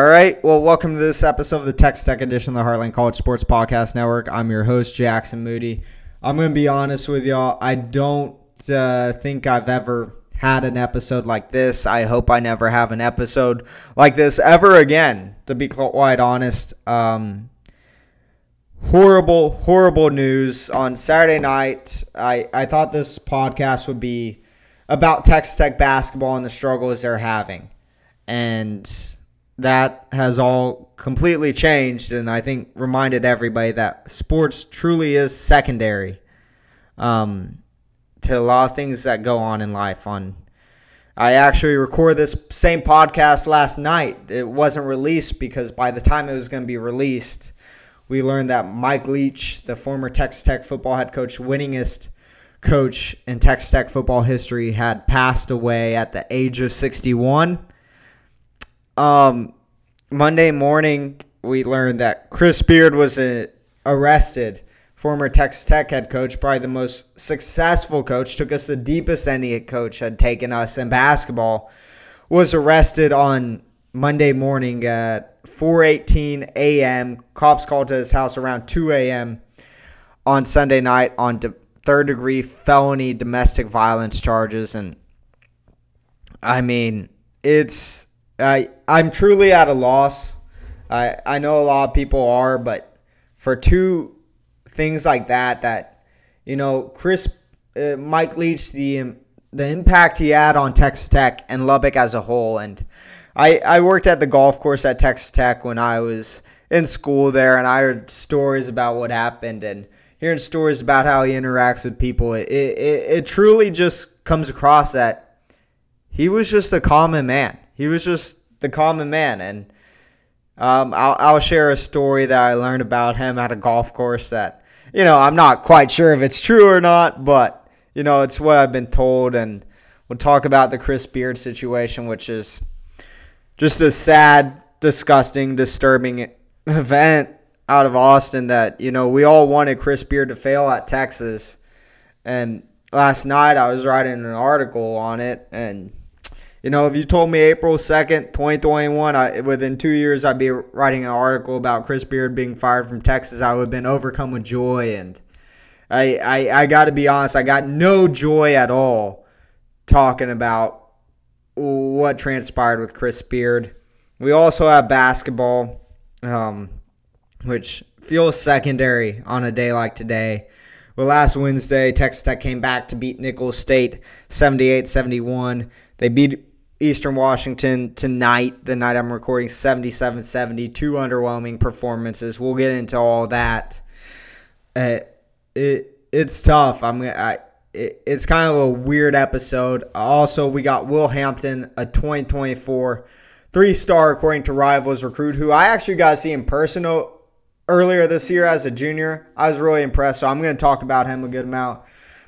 All right. Well, welcome to this episode of the Texas Tech edition of the Heartland College Sports Podcast Network. I'm your host, Jackson Moody. I'm going to be honest with y'all. I don't uh, think I've ever had an episode like this. I hope I never have an episode like this ever again, to be quite honest. Um, horrible, horrible news on Saturday night. I, I thought this podcast would be about Texas Tech basketball and the struggles they're having. And that has all completely changed and I think reminded everybody that sports truly is secondary um, to a lot of things that go on in life. On I actually recorded this same podcast last night. It wasn't released because by the time it was going to be released, we learned that Mike Leach, the former Texas Tech football head coach, winningest coach in Texas Tech football history, had passed away at the age of 61. Um, Monday morning, we learned that Chris Beard was uh, arrested. Former Texas Tech head coach, probably the most successful coach, took us the deepest any coach had taken us in basketball, was arrested on Monday morning at 4:18 a.m. Cops called to his house around 2 a.m. on Sunday night on de- third degree felony domestic violence charges, and I mean it's I I'm truly at a loss. I I know a lot of people are, but for two things like that, that you know, Chris uh, Mike Leach, the the impact he had on Texas Tech and Lubbock as a whole, and I I worked at the golf course at Texas Tech when I was in school there, and I heard stories about what happened and hearing stories about how he interacts with people. It it, it truly just comes across that he was just a common man. He was just the common man. And um, I'll, I'll share a story that I learned about him at a golf course that, you know, I'm not quite sure if it's true or not, but, you know, it's what I've been told. And we'll talk about the Chris Beard situation, which is just a sad, disgusting, disturbing event out of Austin that, you know, we all wanted Chris Beard to fail at Texas. And last night I was writing an article on it and you know, if you told me April 2nd, 2021, I, within two years I'd be writing an article about Chris Beard being fired from Texas, I would have been overcome with joy. And I, I, I got to be honest, I got no joy at all talking about what transpired with Chris Beard. We also have basketball, um, which feels secondary on a day like today. Well, last Wednesday, Texas Tech came back to beat Nicholls State 78 71. They beat Eastern Washington tonight, the night I'm recording, 77 70. Two underwhelming performances. We'll get into all that. Uh, it It's tough. I'm I, it, It's kind of a weird episode. Also, we got Will Hampton, a 2024 three star, according to Rivals recruit, who I actually got to see in person earlier this year as a junior. I was really impressed. So I'm going to talk about him a good amount.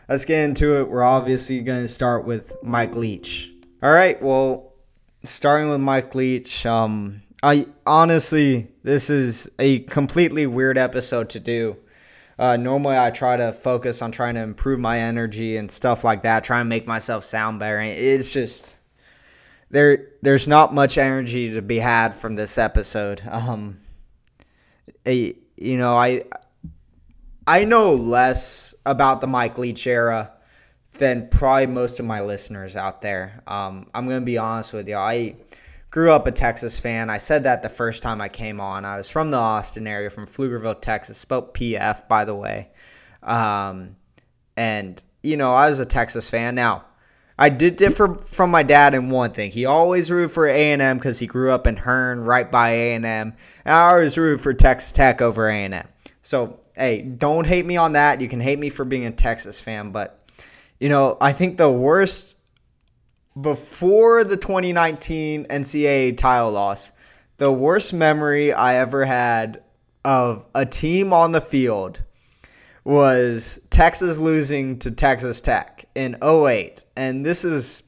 Let's get into it. We're obviously going to start with Mike Leach. All right. Well, starting with Mike Leach. Um, I honestly, this is a completely weird episode to do. Uh, normally, I try to focus on trying to improve my energy and stuff like that, trying to make myself sound better. It's just there. There's not much energy to be had from this episode. Um, a, you know, I I know less about the Mike Leach era than probably most of my listeners out there. Um, I'm going to be honest with you. I grew up a Texas fan. I said that the first time I came on. I was from the Austin area, from Pflugerville, Texas. Spelled PF, by the way. Um, and, you know, I was a Texas fan. Now, I did differ from my dad in one thing. He always rooted for A&M because he grew up in Hearne, right by A&M. I always rooted for Texas Tech over A&M. So, hey, don't hate me on that. You can hate me for being a Texas fan, but you know, I think the worst before the 2019 NCAA title loss, the worst memory I ever had of a team on the field was Texas losing to Texas Tech in 08. And this is,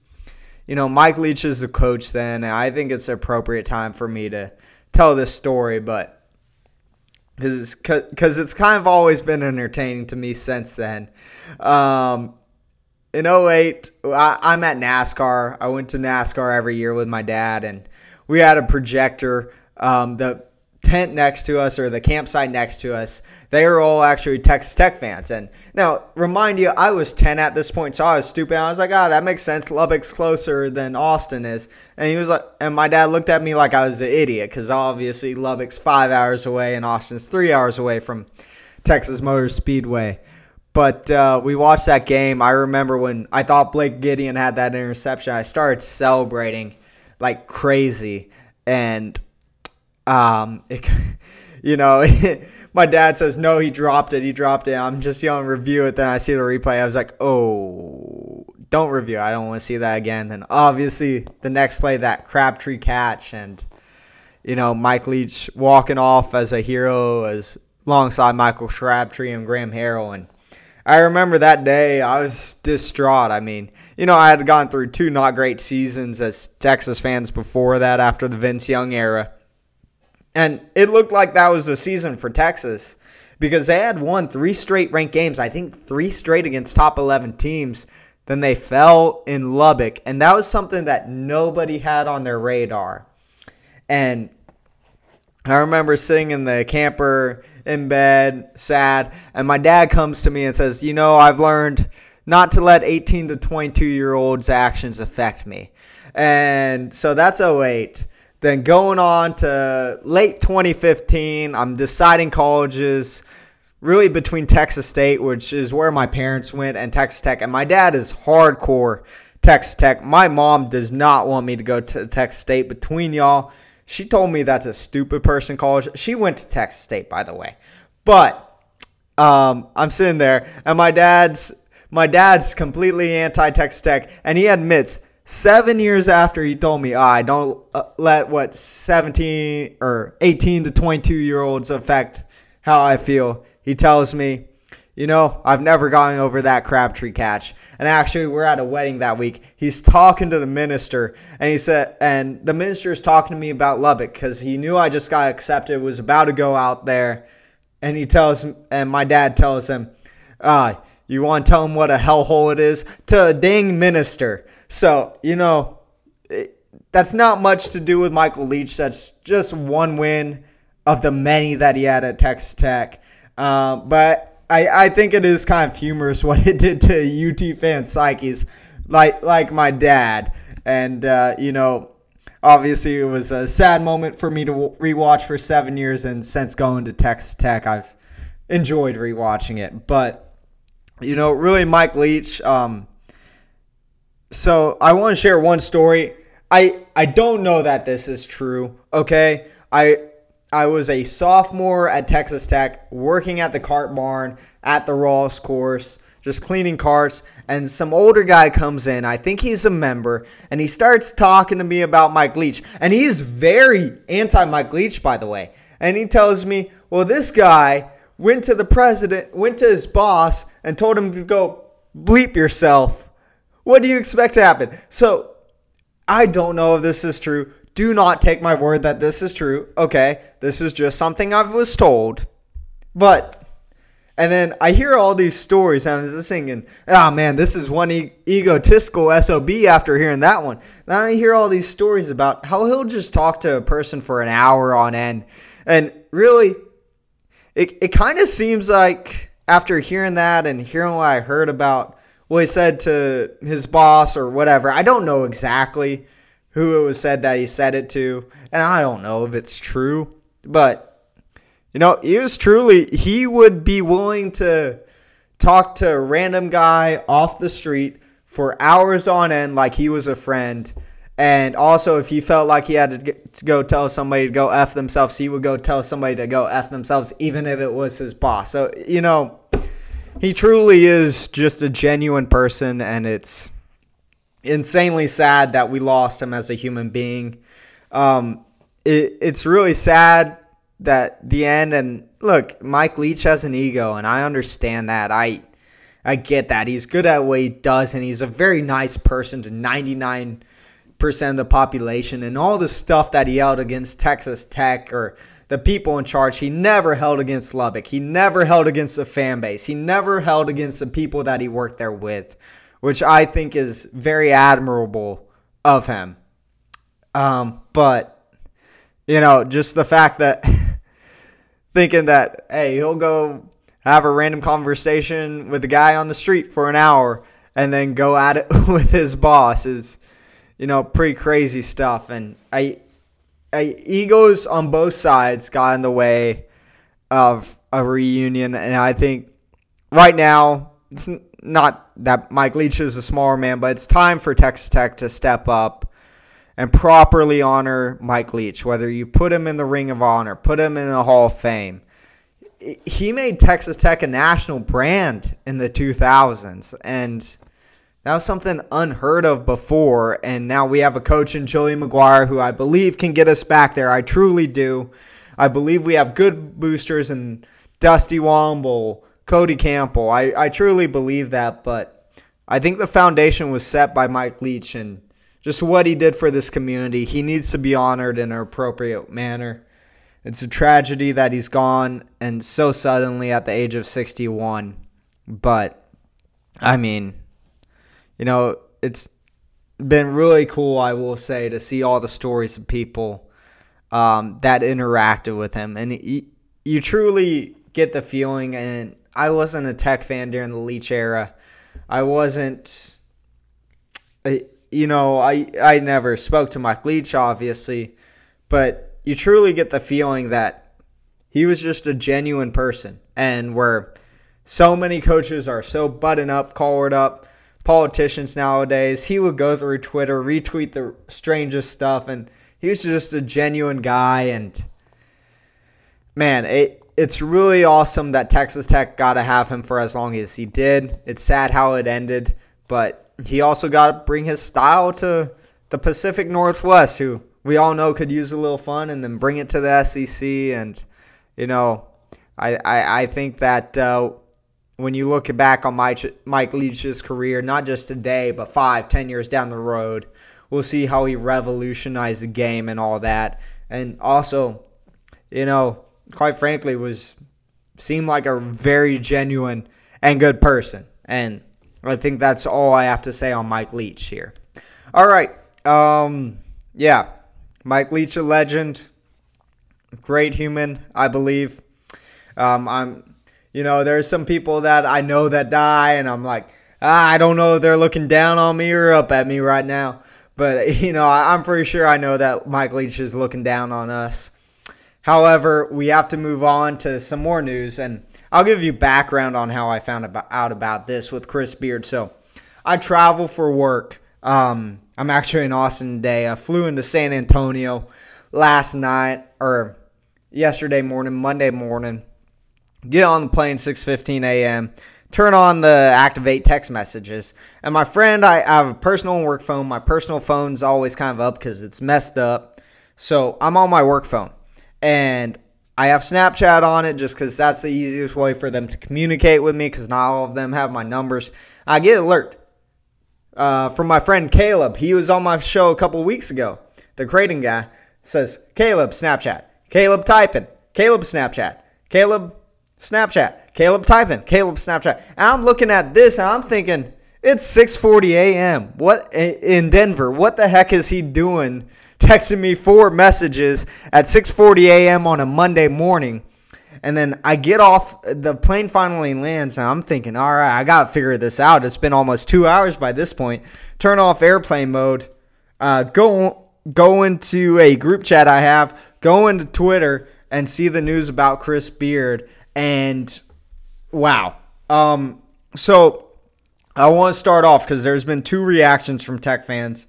you know, Mike Leach is the coach then, I think it's an appropriate time for me to tell this story, but because it's kind of always been entertaining to me since then. Um, in 08, I, am at NASCAR. I went to NASCAR every year with my dad, and we had a projector um, the tent next to us or the campsite next to us, they were all actually Texas Tech fans. And now, remind you, I was 10 at this point, so I was stupid. I was like, ah, oh, that makes sense. Lubbock's closer than Austin is. And he was like, and my dad looked at me like I was an idiot because obviously Lubbock's five hours away and Austin's three hours away from Texas Motor Speedway. But uh, we watched that game. I remember when I thought Blake Gideon had that interception, I started celebrating like crazy. And um, it, you know, my dad says no, he dropped it. He dropped it. I'm just yelling review it. Then I see the replay. I was like, oh, don't review. I don't want to see that again. Then obviously the next play, that Crabtree catch, and you know Mike Leach walking off as a hero as alongside Michael Crabtree and Graham Harrell. And I remember that day I was distraught. I mean, you know, I had gone through two not great seasons as Texas fans before that after the Vince Young era. And it looked like that was a season for Texas because they had won three straight ranked games, I think three straight against top 11 teams. Then they fell in Lubbock, and that was something that nobody had on their radar. And I remember sitting in the camper in bed, sad, and my dad comes to me and says, You know, I've learned not to let 18 to 22 year olds' actions affect me. And so that's 08. Then going on to late 2015, I'm deciding colleges really between Texas State, which is where my parents went, and Texas Tech. And my dad is hardcore Texas Tech. My mom does not want me to go to Texas State. Between y'all, she told me that's a stupid person college. She went to Texas State, by the way. But um, I'm sitting there, and my dad's my dad's completely anti Texas Tech, and he admits Seven years after he told me, oh, I don't uh, let what 17 or 18 to 22 year olds affect how I feel. He tells me, you know, I've never gotten over that Crabtree catch. And actually, we're at a wedding that week. He's talking to the minister, and he said, and the minister is talking to me about Lubbock because he knew I just got accepted, was about to go out there. And he tells, and my dad tells him, ah, you want to tell him what a hellhole it is? To a dang minister. So, you know, it, that's not much to do with Michael Leach. That's just one win of the many that he had at Texas Tech. Uh, but I, I think it is kind of humorous what it did to UT fan psyches, like like my dad. And uh, you know, obviously it was a sad moment for me to rewatch for seven years, and since going to Texas Tech, I've enjoyed rewatching it. But you know, really, Mike Leach. Um, so I want to share one story. I I don't know that this is true. Okay, I I was a sophomore at Texas Tech, working at the cart barn at the Ross course, just cleaning carts. And some older guy comes in. I think he's a member, and he starts talking to me about Mike Leach. And he's very anti Mike Leach, by the way. And he tells me, well, this guy went to the president, went to his boss, and told him to go bleep yourself what do you expect to happen? So I don't know if this is true. Do not take my word that this is true. Okay, this is just something I was told. But and then I hear all these stories, and I'm just thinking, oh man, this is one e- egotistical SOB after hearing that one. Then I hear all these stories about how he'll just talk to a person for an hour on end. And really, it, it kind of seems like after hearing that and hearing what I heard about what he said to his boss or whatever. I don't know exactly who it was said that he said it to, and I don't know if it's true, but you know, he was truly he would be willing to talk to a random guy off the street for hours on end like he was a friend. And also, if he felt like he had to, get, to go tell somebody to go F themselves, he would go tell somebody to go F themselves, even if it was his boss. So, you know, he truly is just a genuine person, and it's insanely sad that we lost him as a human being. Um, it, it's really sad that the end. And look, Mike Leach has an ego, and I understand that. I I get that. He's good at what he does, and he's a very nice person to 99% of the population. And all the stuff that he held against Texas Tech or the people in charge. He never held against Lubbock. He never held against the fan base. He never held against the people that he worked there with, which I think is very admirable of him. Um, but you know, just the fact that thinking that, hey, he'll go have a random conversation with a guy on the street for an hour and then go at it with his boss is, you know, pretty crazy stuff. And I, I egos on both sides got in the way of a reunion, and I think right now it's not that Mike Leach is a smaller man, but it's time for Texas Tech to step up and properly honor Mike Leach, whether you put him in the Ring of Honor, put him in the Hall of Fame. He made Texas Tech a national brand in the 2000s, and that was something unheard of before. And now we have a coach in Joey McGuire who I believe can get us back there. I truly do. I believe we have good boosters in Dusty Womble, Cody Campbell. I, I truly believe that, but I think the foundation was set by Mike Leach and just what he did for this community. He needs to be honored in an appropriate manner. It's a tragedy that he's gone and so suddenly at the age of 61. But, I mean, you know, it's been really cool, I will say, to see all the stories of people um, that interacted with him. And he, you truly get the feeling, and I wasn't a Tech fan during the Leach era. I wasn't, you know, I I never spoke to Mike Leach, obviously, but you truly get the feeling that he was just a genuine person, and where so many coaches are so button up, collared up, politicians nowadays, he would go through Twitter, retweet the strangest stuff, and he was just a genuine guy. And man, it it's really awesome that Texas Tech got to have him for as long as he did. It's sad how it ended, but he also got to bring his style to the Pacific Northwest, who we all know could use a little fun, and then bring it to the SEC. And you know, I I, I think that. Uh, when you look back on Mike, Mike Leach's career, not just today, but five, ten years down the road, we'll see how he revolutionized the game and all that. And also, you know, quite frankly, was seemed like a very genuine and good person. And I think that's all I have to say on Mike Leach here. All right. Um, yeah. Mike Leach, a legend. Great human, I believe. Um, I'm, you know, there's some people that I know that die, and I'm like, ah, I don't know if they're looking down on me or up at me right now. But, you know, I'm pretty sure I know that Mike Leach is looking down on us. However, we have to move on to some more news, and I'll give you background on how I found out about this with Chris Beard. So, I travel for work. Um, I'm actually in Austin today. I flew into San Antonio last night or yesterday morning, Monday morning. Get on the plane 6:15 a.m. Turn on the activate text messages, and my friend, I, I have a personal work phone. My personal phone's always kind of up because it's messed up. So I'm on my work phone and I have Snapchat on it just because that's the easiest way for them to communicate with me because not all of them have my numbers. I get alert uh, from my friend Caleb. He was on my show a couple weeks ago. The Creighton guy says, Caleb, Snapchat. Caleb typing. Caleb, Snapchat. Caleb, Snapchat. Caleb typing. Caleb, Snapchat. And I'm looking at this and I'm thinking, it's 6:40 a.m. What in Denver? What the heck is he doing texting me four messages at 6:40 a.m. on a Monday morning. And then I get off, the plane finally lands, and I'm thinking, all right, I got to figure this out. It's been almost two hours by this point. Turn off airplane mode, uh, go, go into a group chat I have, go into Twitter, and see the news about Chris Beard. And wow. Um, so I want to start off because there's been two reactions from Tech fans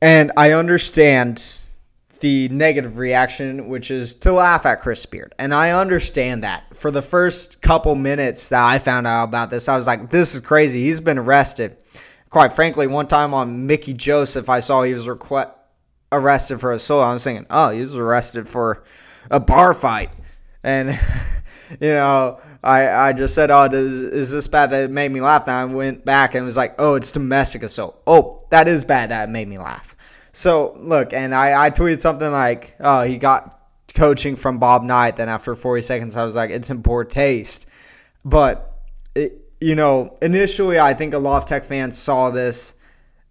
and I understand the negative reaction, which is to laugh at Chris Beard. And I understand that. For the first couple minutes that I found out about this, I was like, this is crazy. He's been arrested. Quite frankly, one time on Mickey Joseph, I saw he was requ- arrested for a assault. I was thinking, oh, he was arrested for a bar fight. And, you know, I, I just said, oh, does, is this bad that made me laugh? And I went back and was like, oh, it's domestic assault. Oh, that is bad that made me laugh. So, look, and I, I tweeted something like, oh, he got coaching from Bob Knight. Then after 40 seconds, I was like, it's in poor taste. But, it, you know, initially, I think a lot of Tech fans saw this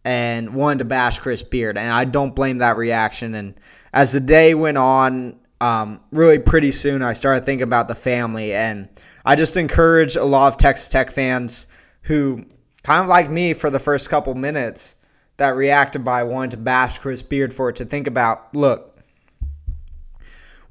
and wanted to bash Chris Beard. And I don't blame that reaction. And as the day went on, um, really pretty soon, I started thinking about the family. And I just encourage a lot of Texas Tech fans who, kind of like me for the first couple minutes, that reacted by wanting to bash Chris Beard for it to think about look,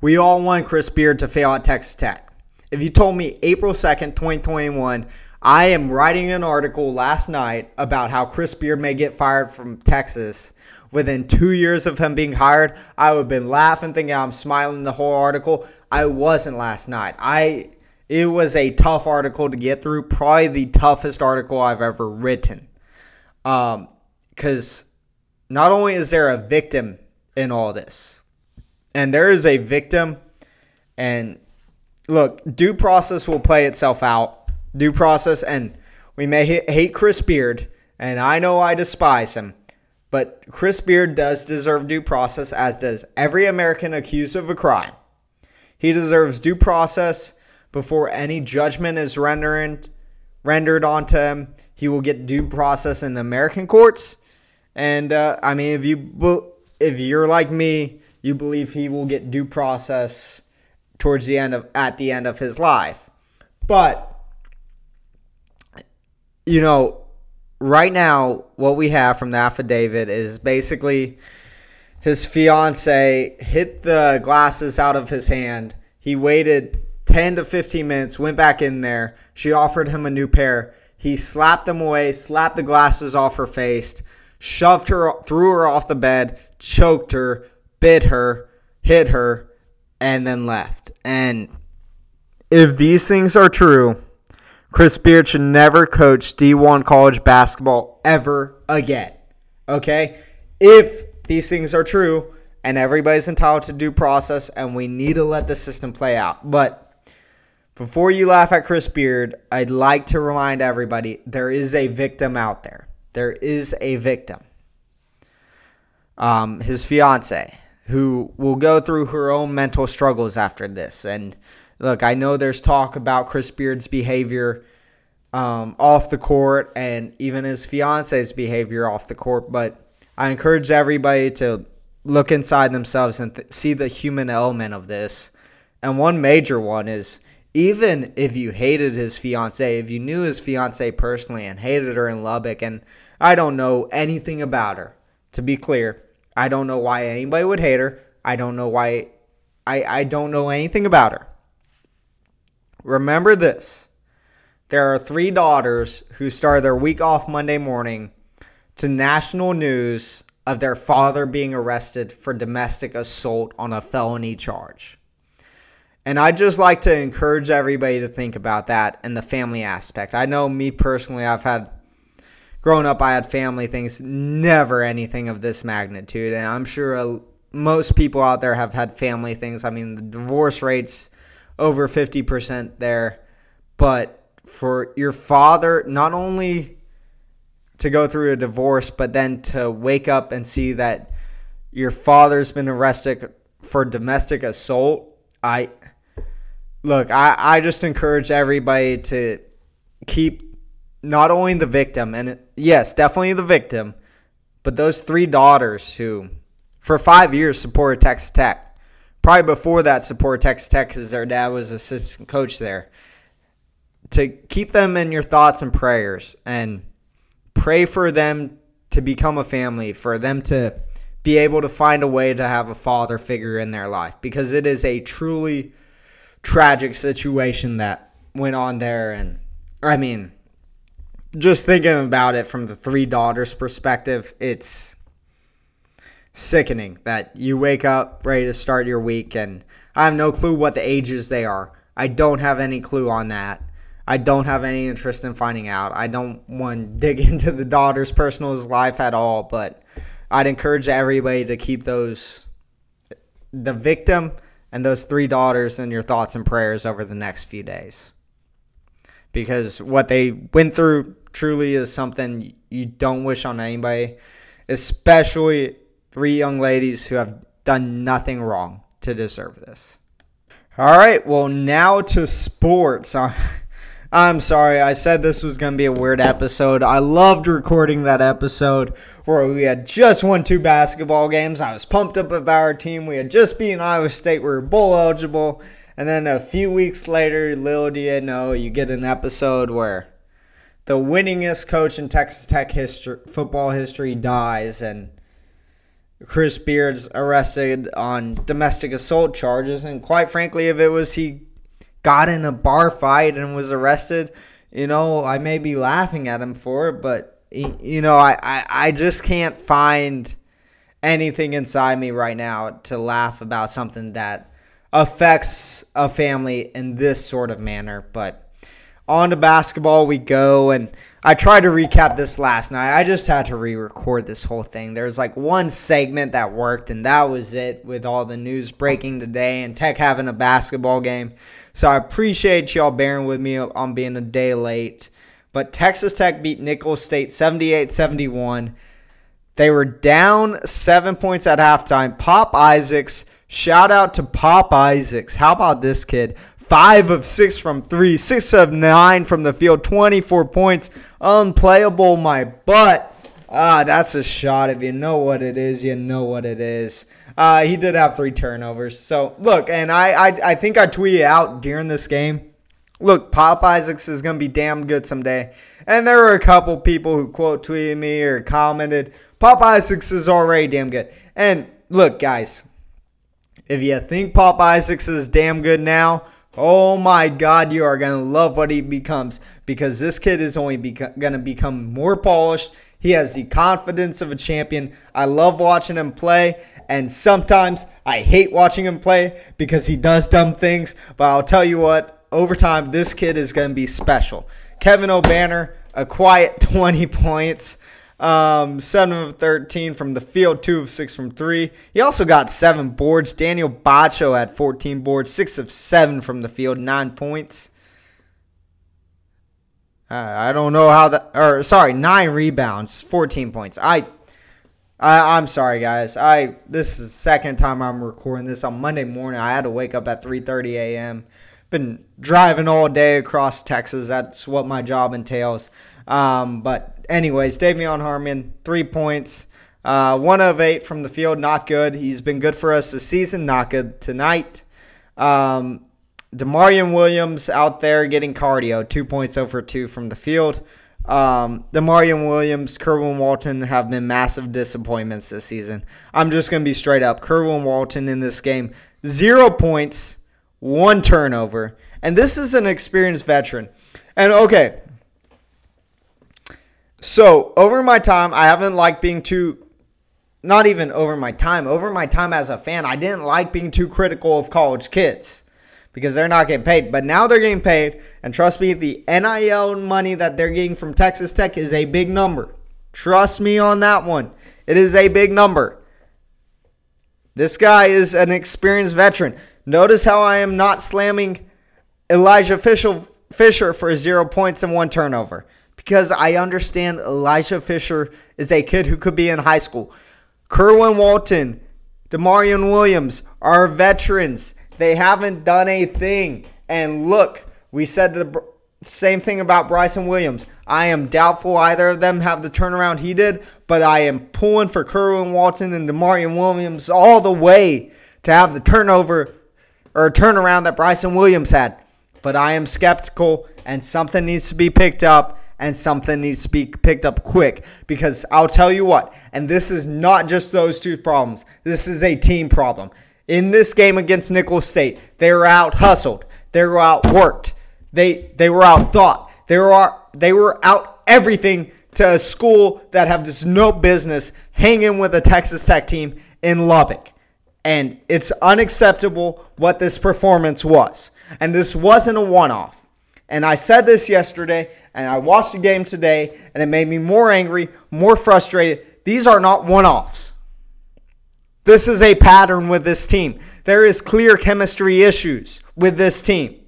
we all want Chris Beard to fail at Texas Tech. If you told me April 2nd, 2021, I am writing an article last night about how Chris Beard may get fired from Texas within two years of him being hired, I would have been laughing, thinking I'm smiling the whole article. I wasn't last night. I it was a tough article to get through, probably the toughest article I've ever written. Um, because not only is there a victim in all this, and there is a victim, and look, due process will play itself out. Due process, and we may hate Chris Beard, and I know I despise him, but Chris Beard does deserve due process, as does every American accused of a crime. He deserves due process before any judgment is rendered rendered onto him. He will get due process in the American courts, and uh, I mean, if you if you're like me, you believe he will get due process towards the end of at the end of his life. But you know, right now, what we have from the affidavit is basically his fiance hit the glasses out of his hand. He waited 10 to 15 minutes, went back in there. She offered him a new pair. He slapped them away, slapped the glasses off her face, shoved her, threw her off the bed, choked her, bit her, hit her, and then left. And if these things are true, Chris Beard should never coach D1 college basketball ever again. Okay? If these things are true and everybody's entitled to due process and we need to let the system play out. But before you laugh at Chris Beard, I'd like to remind everybody there is a victim out there. There is a victim. Um, his fiance, who will go through her own mental struggles after this. And look, I know there's talk about Chris Beard's behavior um, off the court and even his fiance's behavior off the court, but I encourage everybody to look inside themselves and th- see the human element of this. And one major one is even if you hated his fiance, if you knew his fiance personally and hated her in Lubbock, and I don't know anything about her, to be clear, I don't know why anybody would hate her. I don't know why. I, I don't know anything about her. Remember this there are three daughters who start their week off Monday morning to national news of their father being arrested for domestic assault on a felony charge. And I'd just like to encourage everybody to think about that and the family aspect. I know me personally, I've had, growing up, I had family things, never anything of this magnitude. And I'm sure uh, most people out there have had family things. I mean, the divorce rates over 50% there. But for your father, not only to go through a divorce, but then to wake up and see that your father's been arrested for domestic assault. I look, I, I just encourage everybody to keep not only the victim, and yes, definitely the victim, but those three daughters who, for five years, supported Texas Tech probably before that support Texas Tech because their dad was assistant coach there. To keep them in your thoughts and prayers and pray for them to become a family, for them to be able to find a way to have a father figure in their life because it is a truly tragic situation that went on there. And I mean, just thinking about it from the three daughters' perspective, it's sickening that you wake up ready to start your week and I have no clue what the ages they are. I don't have any clue on that. I don't have any interest in finding out. I don't want to dig into the daughter's personal life at all, but I'd encourage everybody to keep those the victim and those three daughters in your thoughts and prayers over the next few days. Because what they went through truly is something you don't wish on anybody, especially three young ladies who have done nothing wrong to deserve this. All right, well, now to sports. Uh, I'm sorry. I said this was going to be a weird episode. I loved recording that episode where we had just won two basketball games. I was pumped up about our team. We had just beaten Iowa State. We were bowl eligible. And then a few weeks later, little do you know, you get an episode where the winningest coach in Texas Tech history, football history dies, and Chris Beard's arrested on domestic assault charges. And quite frankly, if it was he got in a bar fight and was arrested, you know, I may be laughing at him for it, but, you know, I, I, I just can't find anything inside me right now to laugh about something that affects a family in this sort of manner. But on to basketball we go. And I tried to recap this last night. I just had to re record this whole thing. There's like one segment that worked, and that was it with all the news breaking today and Tech having a basketball game. So I appreciate y'all bearing with me on being a day late. But Texas Tech beat Nicholls State 78 71. They were down seven points at halftime. Pop Isaacs, shout out to Pop Isaacs. How about this kid? Five of six from three, six of nine from the field, 24 points. Unplayable, my butt. Ah, that's a shot. If you know what it is, you know what it is. Uh, he did have three turnovers. So, look, and I, I, I think I tweeted out during this game look, Pop Isaacs is going to be damn good someday. And there were a couple people who quote tweeted me or commented, Pop Isaacs is already damn good. And look, guys, if you think Pop Isaacs is damn good now, Oh my God, you are going to love what he becomes because this kid is only beco- going to become more polished. He has the confidence of a champion. I love watching him play, and sometimes I hate watching him play because he does dumb things. But I'll tell you what, over time, this kid is going to be special. Kevin Obanor, a quiet 20 points. Um, 7 of 13 from the field, 2 of 6 from 3. He also got 7 boards. Daniel Batcho had 14 boards, 6 of 7 from the field, 9 points. Uh, I don't know how that, or sorry, 9 rebounds, 14 points. I, I, I'm sorry, guys. I This is the second time I'm recording this on Monday morning. I had to wake up at 3.30 a.m. Been driving all day across Texas. That's what my job entails. Um, but anyways, De'Vion Harmon, three points. Uh, one of eight from the field, not good. He's been good for us this season, not good tonight. Um, D'Maurian Williams out there getting cardio, two points over two from the field. Um, D'Maurian Williams, Kerwin Walton have been massive disappointments this season. I'm just going to be straight up. Kerwin Walton in this game, zero points, one turnover. And this is an experienced veteran. And okay, so over my time, I haven't liked being too, not even over my time, over my time as a fan, I didn't like being too critical of college kids because they're not getting paid. But now they're getting paid, and trust me, the NIL money that they're getting from Texas Tech is a big number. Trust me on that one. It is a big number. This guy is an experienced veteran. Notice how I am not slamming Elijah Fisher for zero points and one turnover because I understand Elijah Fisher is a kid who could be in high school. Kerwin Walton, D'Maurian Williams are veterans. They haven't done a thing. And look, we said the same thing about Bryson Williams. I am doubtful either of them have the turnaround he did, but I am pulling for Kerwin Walton and D'Maurian Williams all the way to have the turnover or a turnaround that Bryson Williams had. But I am skeptical, and something needs to be picked up and something needs to be picked up quick because I'll tell you what, and this is not just those two problems, this is a team problem. In this game against Nicholls State, they were out hustled, they were out worked, they they were out thought, they were they were out everything to a school that have just no business hanging with a Texas Tech team in Lubbock. And it's unacceptable what this performance was. And this wasn't a one off. And I said this yesterday, and I watched the game today, and it made me more angry, more frustrated. These are not one offs. This is a pattern with this team. There is clear chemistry issues with this team.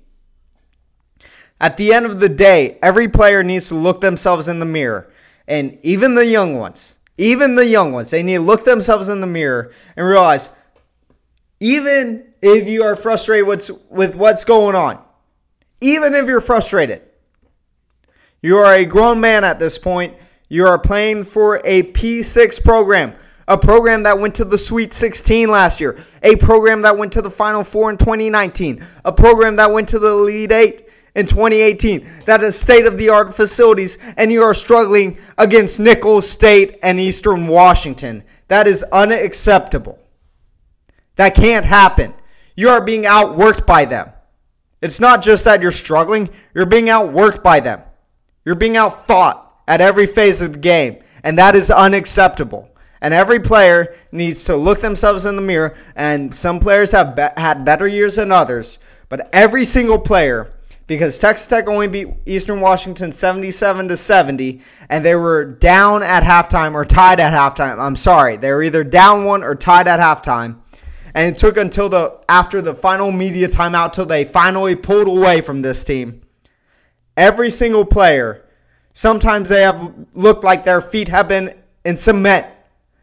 At the end of the day, every player needs to look themselves in the mirror. And even the young ones, even the young ones, they need to look themselves in the mirror and realize even if you are frustrated with, with what's going on, even if you're frustrated, You are a grown man at this point. You are playing for a P6 program, a program that went to the Sweet 16 last year, a program that went to the Final Four in 2019, a program that went to the Elite Eight in 2018 that is state of the art facilities, and you are struggling against Nicholls State and Eastern Washington. That is unacceptable. That can't happen. You are being outworked by them. It's not just that you're struggling, you're being outworked by them. You're being outfought at every phase of the game, and that is unacceptable. And every player needs to look themselves in the mirror, and some players have be- had better years than others, but every single player because Texas Tech only beat Eastern Washington 77 to 70 and they were down at halftime or tied at halftime. I'm sorry. They were either down one or tied at halftime. And it took until the after the final media timeout till they finally pulled away from this team. Every single player, sometimes they have looked like their feet have been in cement.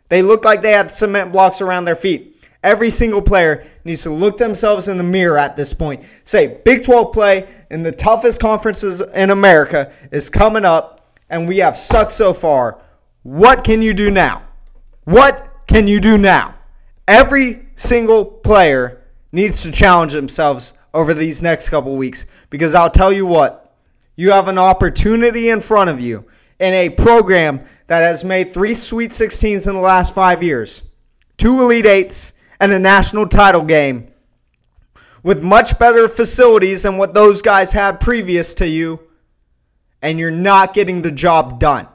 They look like they had cement blocks around their feet. Every single player needs to look themselves in the mirror at this point. Say, Big 12 play in the toughest conferences in America is coming up, and we have sucked so far. What can you do now? What can you do now? Every single player needs to challenge themselves over these next couple weeks because I'll tell you what, you have an opportunity in front of you in a program that has made three Sweet 16s in the last five years, two Elite Eights, and a national title game with much better facilities than what those guys had previous to you, and you're not getting the job done.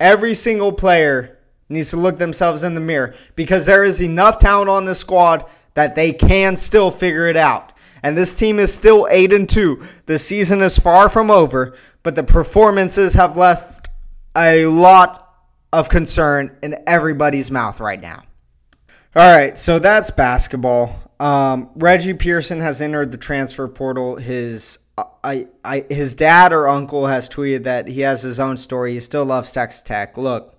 Every single player needs to look themselves in the mirror because there is enough talent on this squad that they can still figure it out. And this team is still 8 and 2. The season is far from over, but the performances have left a lot of concern in everybody's mouth right now. All right, so that's basketball. Um, Reggie Pearson has entered the transfer portal. His I, I, his dad or uncle has tweeted that he has his own story. He still loves Texas Tech. Look,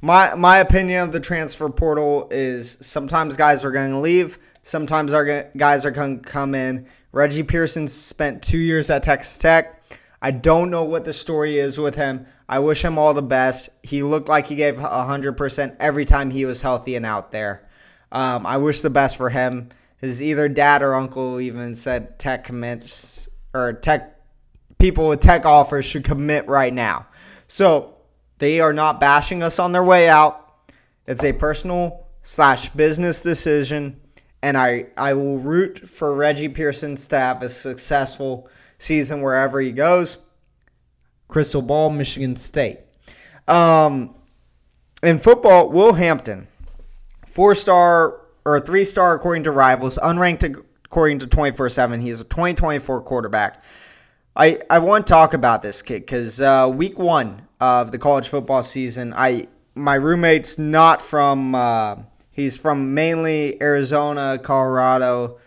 my my opinion of the transfer portal is sometimes guys are going to leave, sometimes our guys are going to come in. Reggie Pearson spent two years at Texas Tech. I don't know what the story is with him. I wish him all the best. He looked like he gave 100% every time he was healthy and out there. Um, I wish the best for him. His either dad or uncle even said tech commits or tech people with tech offers should commit right now. So they are not bashing us on their way out. It's a personal slash business decision, and I I will root for Reggie Pearson to have a successful season wherever he goes. Crystal Ball, Michigan State. Um, in football, Will Hampton four star or three star according to rivals, unranked according to 24 7. He's a 2024 quarterback. I, I want to talk about this kid because uh, week one of the college football season, I my roommate's not from, uh, he's from mainly Arizona, Colorado,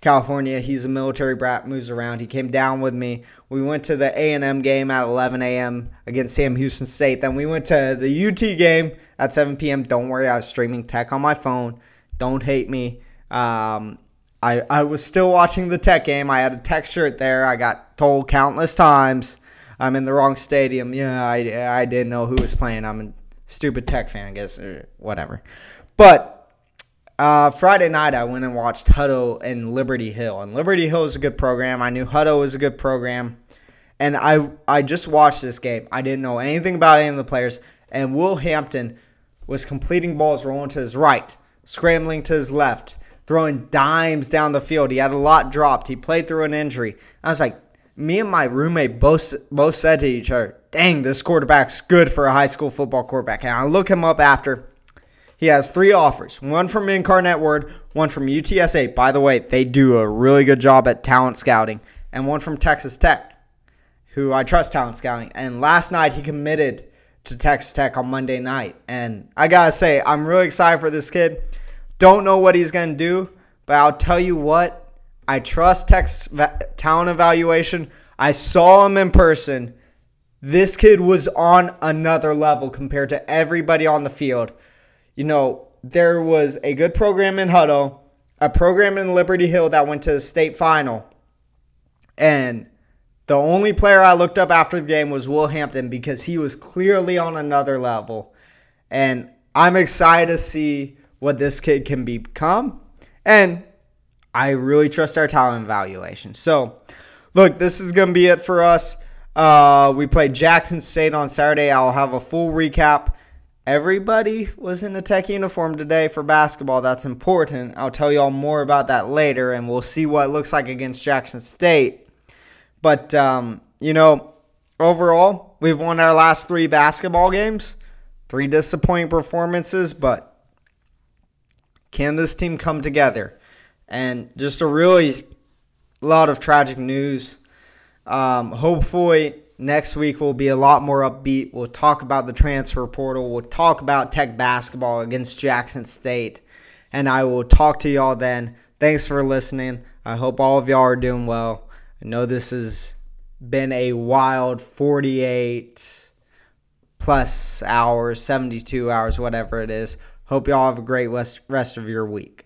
California. He's a military brat, moves around. He came down with me. We went to the A&M game at 11 a.m. against Sam Houston State. Then we went to the UT game at 7 p.m. Don't worry, I was streaming tech on my phone. Don't hate me. Um, I, I was still watching the tech game. I had a tech shirt there. I got told countless times I'm in the wrong stadium. Yeah, I, I didn't know who was playing. I'm a stupid tech fan, I guess, or whatever. But uh, Friday night, I went and watched Hutto and Liberty Hill. And Liberty Hill is a good program. I knew Hutto was a good program. And I I just watched this game. I didn't know anything about any of the players. And Will Hampton was completing balls rolling to his right, scrambling to his left, throwing dimes down the field. He had a lot dropped. He played through an injury. I was like, me and my roommate both both said to each other, "Dang, this quarterback's good for a high school football quarterback." And I look him up after. He has three offers: one from Incarnate Word, one from UTSA. By the way, they do a really good job at talent scouting, and one from Texas Tech, who I trust talent scouting. And last night he committed to Texas Tech on Monday night. And I got to say, I'm really excited for this kid. Don't know what he's to do, but I'll tell you what, I trust Tech's talent evaluation. I saw him in person. This kid was on another level compared to everybody on the field. You know, there was a good program in Hutto, a program in Liberty Hill that went to the state final. And The only player I looked up after the game was Will Hampton because he was clearly on another level. And I'm excited to see what this kid can become. And I really trust our talent evaluation. So, look, this is going to be it for us. Uh, we played Jackson State on Saturday. I'll have a full recap. Everybody was in a tech uniform today for basketball. That's important. I'll tell you all more about that later, and we'll see what it looks like against Jackson State. But, um, you know, overall, we've won our last three basketball games. Three disappointing performances, but can this team come together? And just a really lot of tragic news. Um, hopefully, next week will be a lot more upbeat. We'll talk about the transfer portal. We'll talk about Tech basketball against Jackson State. And I will talk to y'all then. Thanks for listening. I hope all of y'all are doing well. I know this has been a wild 48 plus hours, 72 hours, whatever it is. Hope y'all have a great rest of your week.